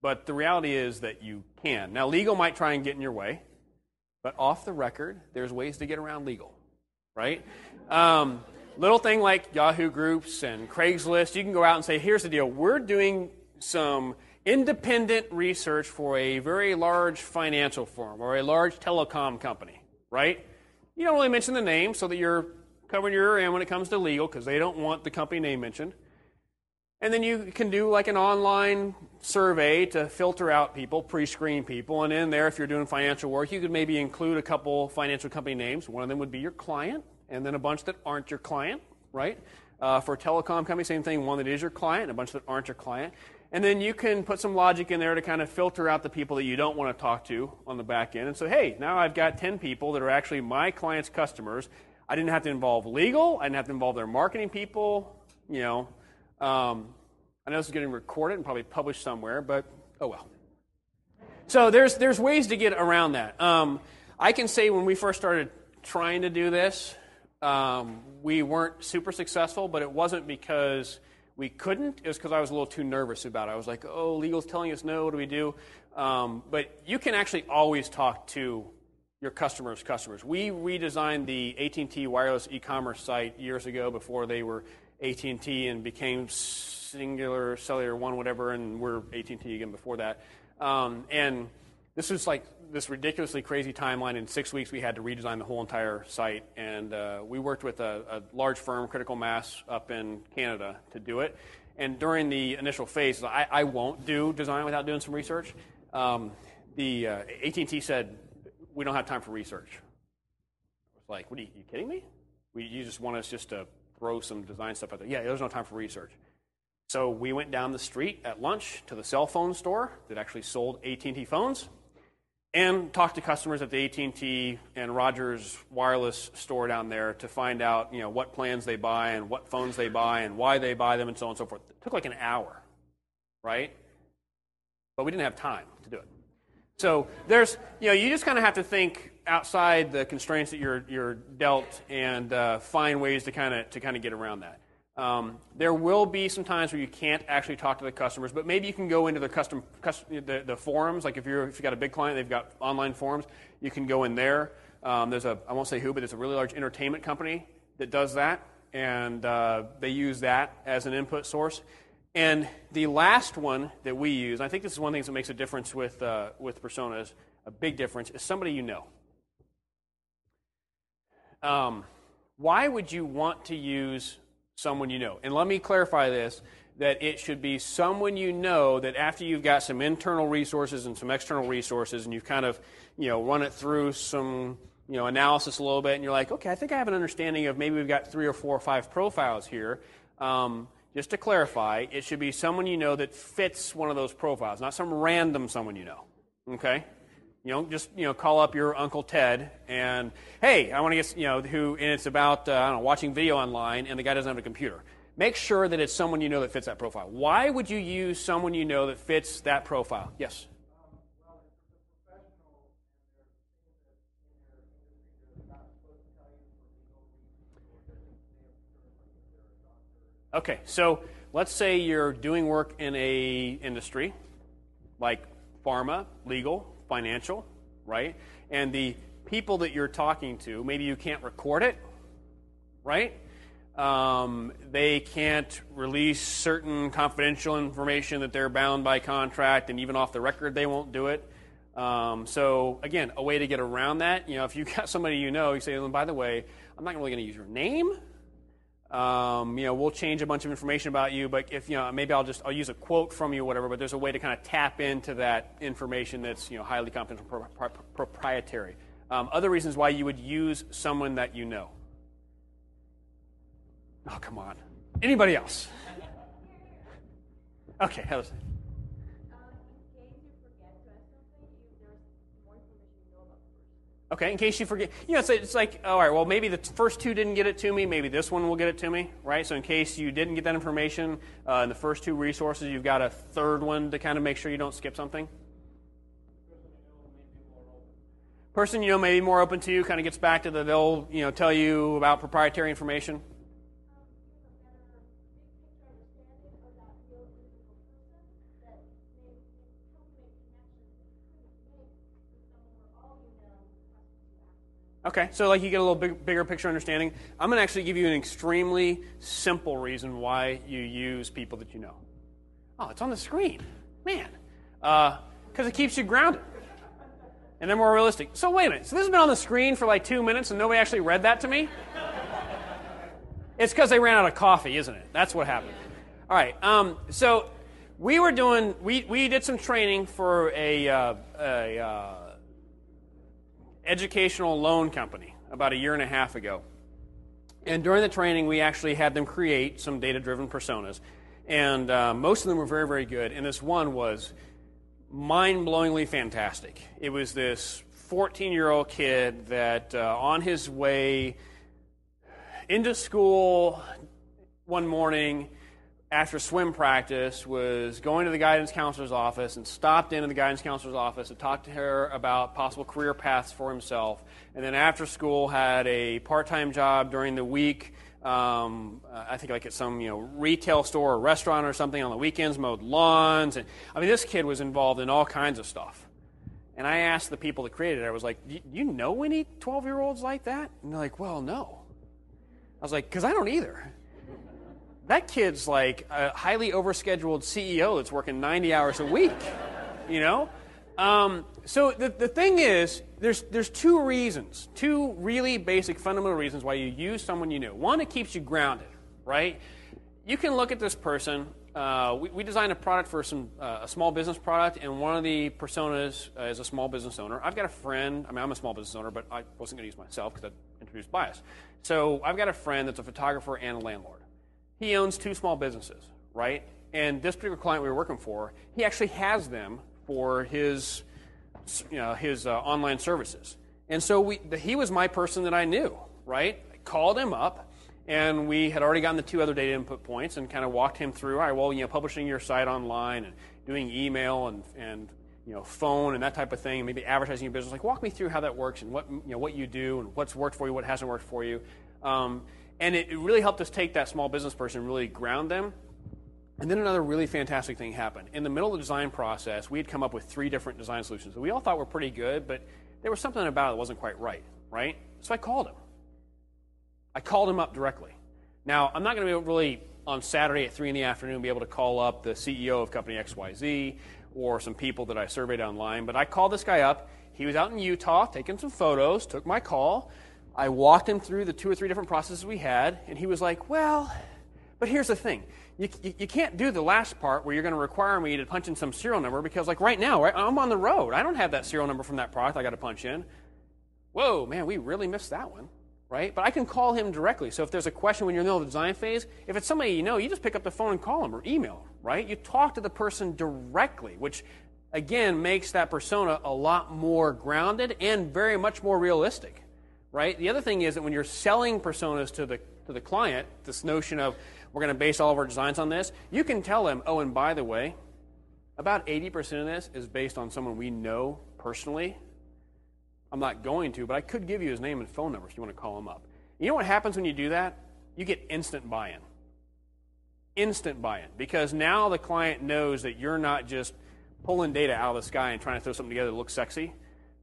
but the reality is that you can. Now, legal might try and get in your way, but off the record, there's ways to get around legal, right? Um, little thing like Yahoo Groups and Craigslist, you can go out and say, here's the deal. We're doing some independent research for a very large financial firm or a large telecom company, right? You don't really mention the name so that you're covering your end when it comes to legal because they don't want the company name mentioned. And then you can do like an online survey to filter out people, pre screen people. And in there, if you're doing financial work, you could maybe include a couple financial company names. One of them would be your client, and then a bunch that aren't your client, right? Uh, for telecom company, same thing, one that is your client, and a bunch that aren't your client. And then you can put some logic in there to kind of filter out the people that you don't want to talk to on the back end and say, hey, now I've got 10 people that are actually my client's customers. I didn't have to involve legal, I didn't have to involve their marketing people. You know, um, I know this is getting recorded and probably published somewhere, but oh well. So there's, there's ways to get around that. Um, I can say when we first started trying to do this, um, we weren't super successful, but it wasn't because we couldn't, it was because I was a little too nervous about it. I was like, oh, legal's telling us no, what do we do? Um, but you can actually always talk to your customers' customers. We redesigned the AT&T wireless e-commerce site years ago before they were AT&T and became Cingular Cellular One, whatever, and we're AT&T again before that. Um, and this was like this ridiculously crazy timeline. In six weeks, we had to redesign the whole entire site, and uh, we worked with a, a, large firm, Critical Mass, up in Canada to do it. And during the initial phase, I, I won't do design without doing some research. Um, the uh, AT&T said we don't have time for research. I was like, "What are you, you kidding me? We, you just want us just to throw some design stuff out there?" Yeah, there's no time for research. So we went down the street at lunch to the cell phone store that actually sold AT&T phones and talk to customers at the AT&T and Rogers wireless store down there to find out, you know, what plans they buy and what phones they buy and why they buy them and so on and so forth. It took like an hour, right? But we didn't have time to do it. So there's, you know, you just kind of have to think outside the constraints that you're, you're dealt and uh, find ways to kind of to kind of get around that. Um, there will be some times where you can't actually talk to the customers, but maybe you can go into the custom, custom the, the, forums. Like if you're if you've got a big client, they've got online forums. You can go in there. Um, there's a I won't say who, but there's a really large entertainment company that does that, and uh, they use that as an input source. And the last one that we use, I think this is one things that makes a difference with uh, with personas, a big difference, is somebody you know. Um, why would you want to use someone you know. And let me clarify this that it should be someone you know that after you've got some internal resources and some external resources and you've kind of, you know, run it through some, you know, analysis a little bit and you're like, okay, I think I have an understanding of maybe we've got three or four or five profiles here. Um, just to clarify, it should be someone you know that fits one of those profiles, not some random someone you know. Okay? You know, just you know, call up your Uncle Ted and hey, I want to get you know who, and it's about uh, I don't know watching video online, and the guy doesn't have a computer. Make sure that it's someone you know that fits that profile. Why would you use someone you know that fits that profile? Yes. Okay, so let's say you're doing work in a industry like pharma, legal, financial, right? And the people that you're talking to, maybe you can't record it, right? Um, they can't release certain confidential information that they're bound by contract, and even off the record, they won't do it. Um, so again, a way to get around that, you know, if you've got somebody you know, you say, well, by the way, I'm not really going to use your name. Um, you know, we'll change a bunch of information about you, but if you know, maybe I'll just I'll use a quote from you, or whatever. But there's a way to kind of tap into that information that's you know highly confidential, pro- pro- proprietary. Um, other reasons why you would use someone that you know. Oh, come on. Anybody else? Okay, Heather. Okay, in case you forget, you know, it's, it's like, all right, well, maybe the first two didn't get it to me, maybe this one will get it to me, right? So, in case you didn't get that information uh, in the first two resources, you've got a third one to kind of make sure you don't skip something. Person you know may be more open to you kind of gets back to the they'll you know tell you about proprietary information. Okay, so like you get a little big, bigger picture understanding. I'm going to actually give you an extremely simple reason why you use people that you know. Oh, it's on the screen. Man. Because uh, it keeps you grounded. And they're more realistic. So wait a minute. So this has been on the screen for like two minutes and nobody actually read that to me? it's because they ran out of coffee, isn't it? That's what happened. All right. Um, so we were doing, we, we did some training for a, uh, a uh, educational loan company about a year and a half ago. And during the training, we actually had them create some data driven personas. And uh, most of them were very, very good. And this one was mind blowingly fantastic. It was this 14 year old kid that, uh, on his way into school one morning, after swim practice was going to the guidance counselor's office and stopped into the guidance counselor's office and talked to her about possible career paths for himself. And then after school had a part-time job during the week. Um, I think like at some you know retail store or restaurant or something on the weekends, mowed lawns. And I mean, this kid was involved in all kinds of stuff. And I asked the people that created it, I was like, "Do you know any 12-year-olds like that?" And they're like, "Well, no." I was like, "Because I don't either." That kid's like a highly overscheduled CEO that's working 90 hours a week, you know? Um, so the, the thing is, there's, there's two reasons, two really basic fundamental reasons why you use someone you know. One, it keeps you grounded, right? You can look at this person. Uh, we, we, designed a product for some uh, a small business product, and one of the personas uh, is a small business owner. I've got a friend. I mean, I'm a small business owner, but I wasn't going to use myself because that introduced bias. So I've got a friend that's a photographer and a landlord he owns two small businesses, right? And this particular client we were working for, he actually has them for his, you know, his uh, online services. And so we, the, he was my person that I knew, right? I called him up, and we had already gotten the two other data input points and kind of walked him through, all right, well, you know, publishing your site online and doing email and, and you know, phone and that type of thing, and maybe advertising your business. Like, walk me through how that works and what, you know, what you do and what's worked for you, what hasn't worked for you. Um, And it, really helped us take that small business person really ground them. And then another really fantastic thing happened. In the middle of the design process, we had come up with three different design solutions that we all thought were pretty good, but there was something about it that wasn't quite right, right? So I called him. I called him up directly. Now, I'm not going to be really on Saturday at 3 in the afternoon be able to call up the CEO of company XYZ or some people that I surveyed online, but I called this guy up. He was out in Utah taking some photos, took my call. I walked him through the two or three different processes we had, and he was like, Well, but here's the thing. You, you, you can't do the last part where you're going to require me to punch in some serial number because, like, right now, right, I'm on the road. I don't have that serial number from that product I got to punch in. Whoa, man, we really missed that one right? But I can call him directly. So if there's a question when you're in the middle of the design phase, if it's somebody you know, you just pick up the phone and call him or email right? You talk to the person directly, which again makes that persona a lot more grounded and very much more realistic, right? The other thing is that when you're selling personas to the to the client, this notion of we're going to base all of our designs on this, you can tell them, oh, and by the way, about 80% of this is based on someone we know personally I'm not going to, but I could give you his name and phone number if you want to call him up. You know what happens when you do that? You get instant buy in. Instant buy in. Because now the client knows that you're not just pulling data out of the sky and trying to throw something together that looks sexy.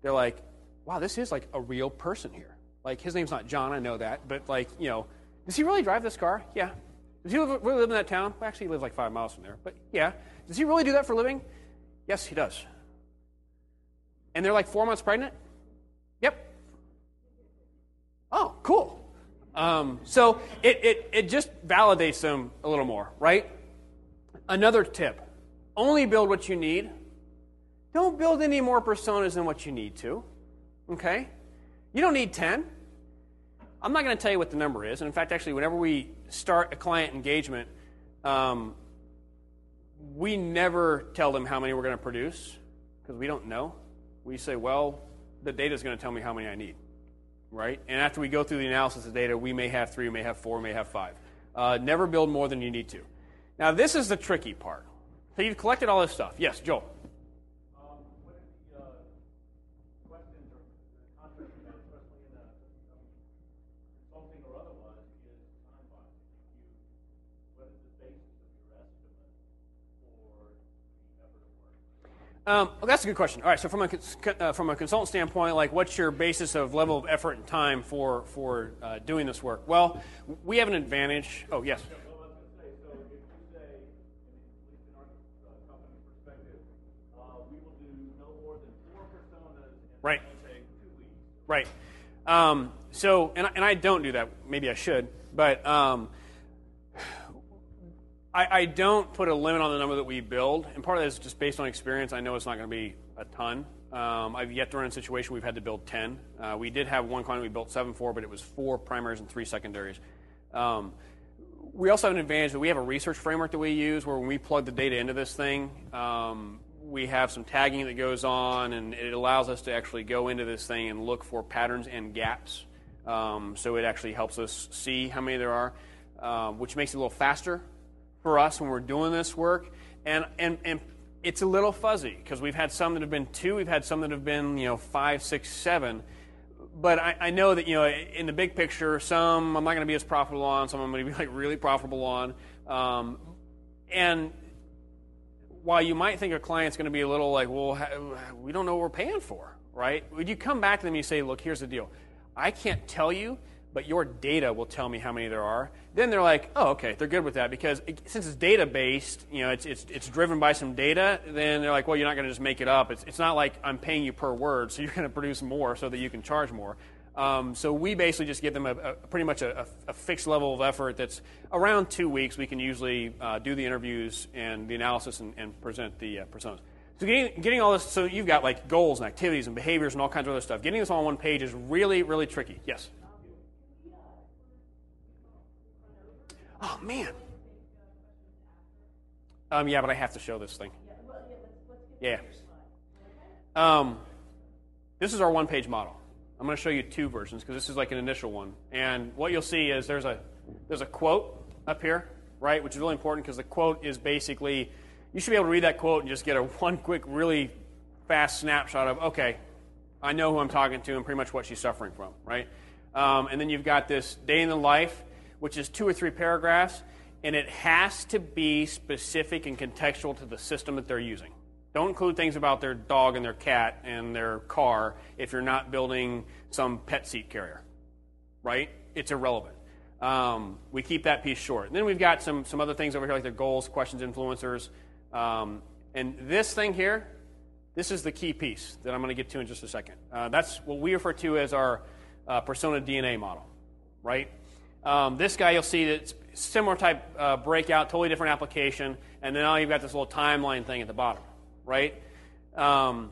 They're like, wow, this is like a real person here. Like, his name's not John, I know that, but like, you know, does he really drive this car? Yeah. Does he live, really live in that town? Well, actually, he lives like five miles from there, but yeah. Does he really do that for a living? Yes, he does. And they're like four months pregnant? Yep. Oh, cool. Um, so it, it, it just validates them a little more, right? Another tip only build what you need. Don't build any more personas than what you need to. Okay? You don't need 10. I'm not going to tell you what the number is. And in fact, actually, whenever we start a client engagement, um, we never tell them how many we're going to produce because we don't know. We say, well, the data is going to tell me how many I need, right? And after we go through the analysis of data, we may have three, we may have four, we may have five. Uh, never build more than you need to. Now, this is the tricky part. So you've collected all this stuff. Yes, Joel. Um, well, that's a good question. All right, so from a uh, from a consultant standpoint, like, what's your basis of level of effort and time for for uh, doing this work? Well, we have an advantage. Oh, yes. Right. Right. Um, so, and, and I don't do that. Maybe I should, but um, I, I, don't put a limit on the number that we build, and part of that is just based on experience. I know it's not going to be a ton. Um, I've yet to run a situation we've had to build 10. Uh, we did have one client we built seven for, but it was four primaries and three secondaries. Um, we also have an advantage that we have a research framework that we use where when we plug the data into this thing, um, we have some tagging that goes on, and it allows us to actually go into this thing and look for patterns and gaps. Um, so it actually helps us see how many there are, uh, which makes it a little faster for us when we're doing this work. And, and, and it's a little fuzzy because we've had some that have been two, we've had some that have been, you know, five, six, seven. But I, I know that, you know, in the big picture, some I'm not going to be as profitable on, some I'm going to be like really profitable on. Um, and while you might think a client's going to be a little like, well, we don't know what we're paying for, right? Would you come back to them and you say, look, here's the deal. I can't tell you but your data will tell me how many there are. Then they're like, oh, okay, they're good with that because it, since it's data based, you know, it's, it's, it's driven by some data. Then they're like, well, you're not going to just make it up. It's, it's not like I'm paying you per word, so you're going to produce more so that you can charge more. Um, so we basically just give them a, a pretty much a, a, fixed level of effort that's around two weeks. We can usually uh, do the interviews and the analysis and, and present the uh, personas. So getting, getting all this, so you've got like goals and activities and behaviors and all kinds of other stuff. Getting this all on one page is really, really tricky. Yes. Oh, man. Um, yeah, but I have to show this thing. Yeah. Um, this is our one page model. I'm going to show you two versions because this is like an initial one. And what you'll see is there's a, there's a quote up here, right, which is really important because the quote is basically, you should be able to read that quote and just get a one quick, really fast snapshot of, okay, I know who I'm talking to and pretty much what she's suffering from, right? Um, and then you've got this day in the life which is two or three paragraphs, and it has to be specific and contextual to the system that they're using. Don't include things about their dog and their cat and their car if you're not building some pet seat carrier, right? It's irrelevant. Um, we keep that piece short. And then we've got some, some other things over here like their goals, questions, influencers. Um, and this thing here, this is the key piece that I'm going to get to in just a second. Uh, that's what we refer to as our uh, persona DNA model, right? Um, this guy, you'll see that it's similar type uh, breakout, totally different application, and then now you've got this little timeline thing at the bottom, right? Um,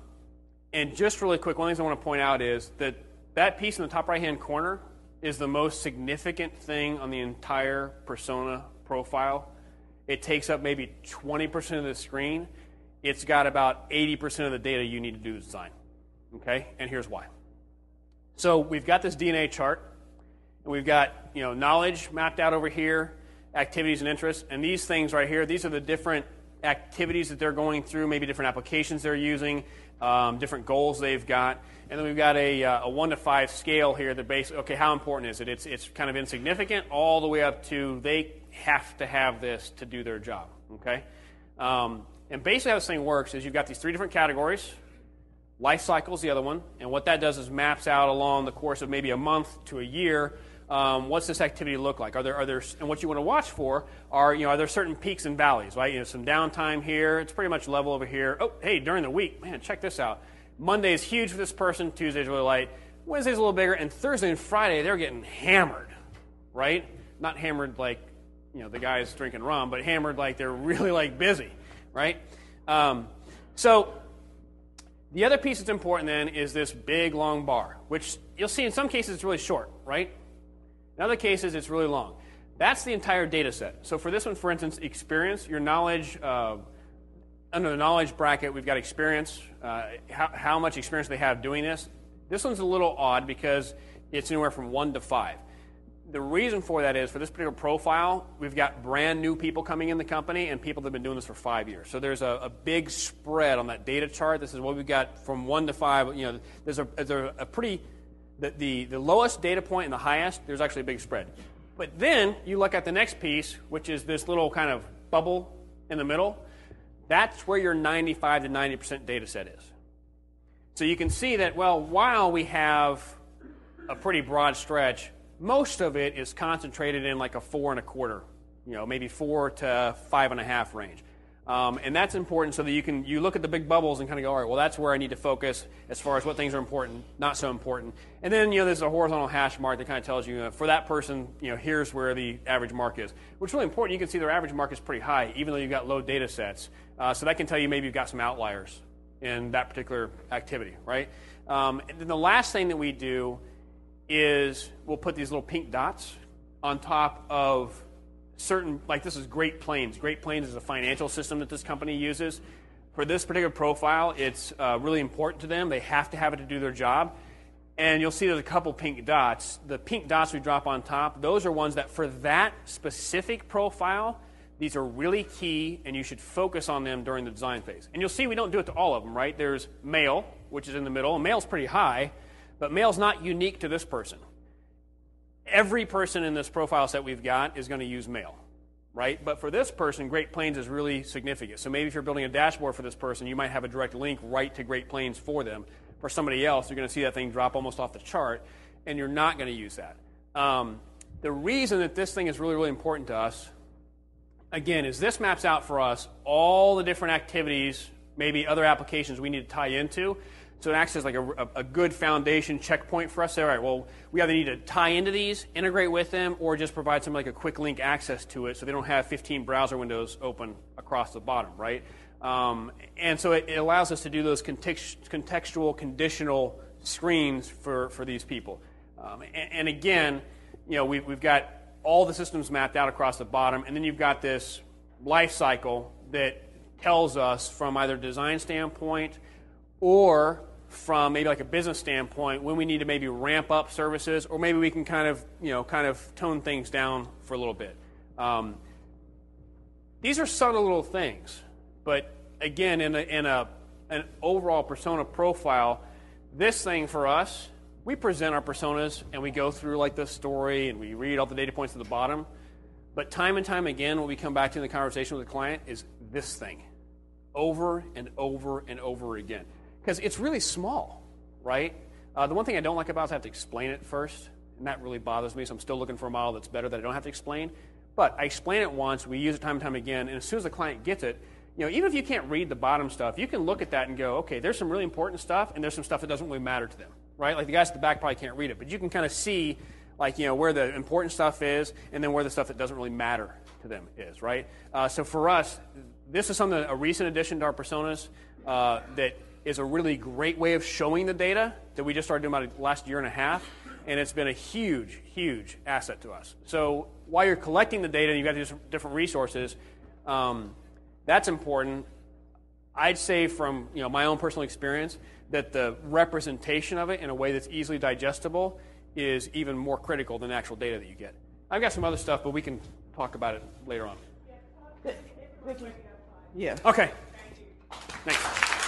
and just really quick, one of the things I want to point out is that that piece in the top right hand corner is the most significant thing on the entire persona profile. It takes up maybe 20% of the screen. It's got about 80% of the data you need to do the design. Okay? And here's why. So we've got this DNA chart, we've got you know knowledge mapped out over here, activities and interests, and these things right here. These are the different activities that they're going through, maybe different applications they're using, um, different goals they've got. And then we've got a, uh, a one to five scale here that basically, okay, how important is it? It's, it's kind of insignificant all the way up to they have to have this to do their job, okay? Um, and basically how this thing works is you've got these three different categories. Life cycle is the other one. And what that does is maps out along the course of maybe a month to a year um, what's this activity look like? Are there, are there, and what you want to watch for are, you know, are there certain peaks and valleys, right? You know, some downtime here. It's pretty much level over here. Oh, hey, during the week, man, check this out. Monday is huge for this person. Tuesday's really light. Wednesday's a little bigger. And Thursday and Friday, they're getting hammered, right? Not hammered like, you know, the guy's drinking rum, but hammered like they're really, like, busy, right? Um, so the other piece that's important then is this big long bar, which you'll see in some cases it's really short, right? In other cases, it's really long. That's the entire data set. So for this one, for instance, experience, your knowledge, uh, under the knowledge bracket, we've got experience, uh, how, how much experience they have doing this. This one's a little odd because it's anywhere from one to five. The reason for that is for this particular profile, we've got brand new people coming in the company and people that have been doing this for five years. So there's a, a big spread on that data chart. This is what we've got from one to five. You know, there's a, there's a pretty the, the, the lowest data point and the highest, there's actually a big spread. But then you look at the next piece, which is this little kind of bubble in the middle. That's where your 95 to 90% data set is. So you can see that, well, while we have a pretty broad stretch, most of it is concentrated in like a four and a quarter, you know, maybe four to five and a half range. Um, and that's important so that you can you look at the big bubbles and kind of go, all right, well, that's where I need to focus as far as what things are important, not so important. And then you know there's a horizontal hash mark that kind of tells you uh, for that person, you know, here's where the average mark is. Which is really important. You can see their average mark is pretty high, even though you've got low data sets. Uh, so that can tell you maybe you've got some outliers in that particular activity, right? Um, and then the last thing that we do is we'll put these little pink dots on top of certain, like this is Great Plains. Great Plains is a financial system that this company uses. For this particular profile, it's uh, really important to them. They have to have it to do their job. And you'll see there's a couple pink dots. The pink dots we drop on top, those are ones that for that specific profile, these are really key, and you should focus on them during the design phase. And you'll see we don't do it to all of them, right? There's mail, which is in the middle, mail's pretty high, but mail's not unique to this person every person in this profile set we've got is going to use mail, right? But for this person, Great Plains is really significant. So maybe if you're building a dashboard for this person, you might have a direct link right to Great Plains for them. For somebody else, you're going to see that thing drop almost off the chart, and you're not going to use that. Um, the reason that this thing is really, really important to us, again, is this maps out for us all the different activities, maybe other applications we need to tie into. So it acts as like a, a, good foundation checkpoint for us. Say, all right, well, we either need to tie into these, integrate with them, or just provide some like a quick link access to it so they don't have 15 browser windows open across the bottom, right? Um, and so it, it, allows us to do those context, contextual, conditional screens for, for these people. Um, and, and, again, you know, we've, we've got all the systems mapped out across the bottom, and then you've got this life cycle that tells us from either design standpoint or from maybe like a business standpoint when we need to maybe ramp up services or maybe we can kind of you know kind of tone things down for a little bit um, these are subtle little things but again in a, in a an overall persona profile this thing for us we present our personas and we go through like the story and we read all the data points at the bottom. But time and time again, when we come back to the conversation with the client is this thing over and over and over again. Because it's really small, right? Uh, the one thing I don't like about it is I have to explain it first, and that really bothers me. So I'm still looking for a model that's better that I don't have to explain. But I explain it once, we use it time and time again, and as soon as the client gets it, you know, even if you can't read the bottom stuff, you can look at that and go, okay, there's some really important stuff, and there's some stuff that doesn't really matter to them, right? Like the guys at the back probably can't read it, but you can kind of see, like, you know, where the important stuff is, and then where the stuff that doesn't really matter to them is, right? Uh, so for us, this is something a recent addition to our personas uh, that is a really great way of showing the data that we just started doing about the last year and a half, and it's been a huge, huge asset to us. So while you're collecting the data and you've got these different resources, um, that's important. I'd say from you know my own personal experience that the representation of it in a way that's easily digestible is even more critical than the actual data that you get. I've got some other stuff, but we can talk about it later on. Yeah. Okay. Thanks.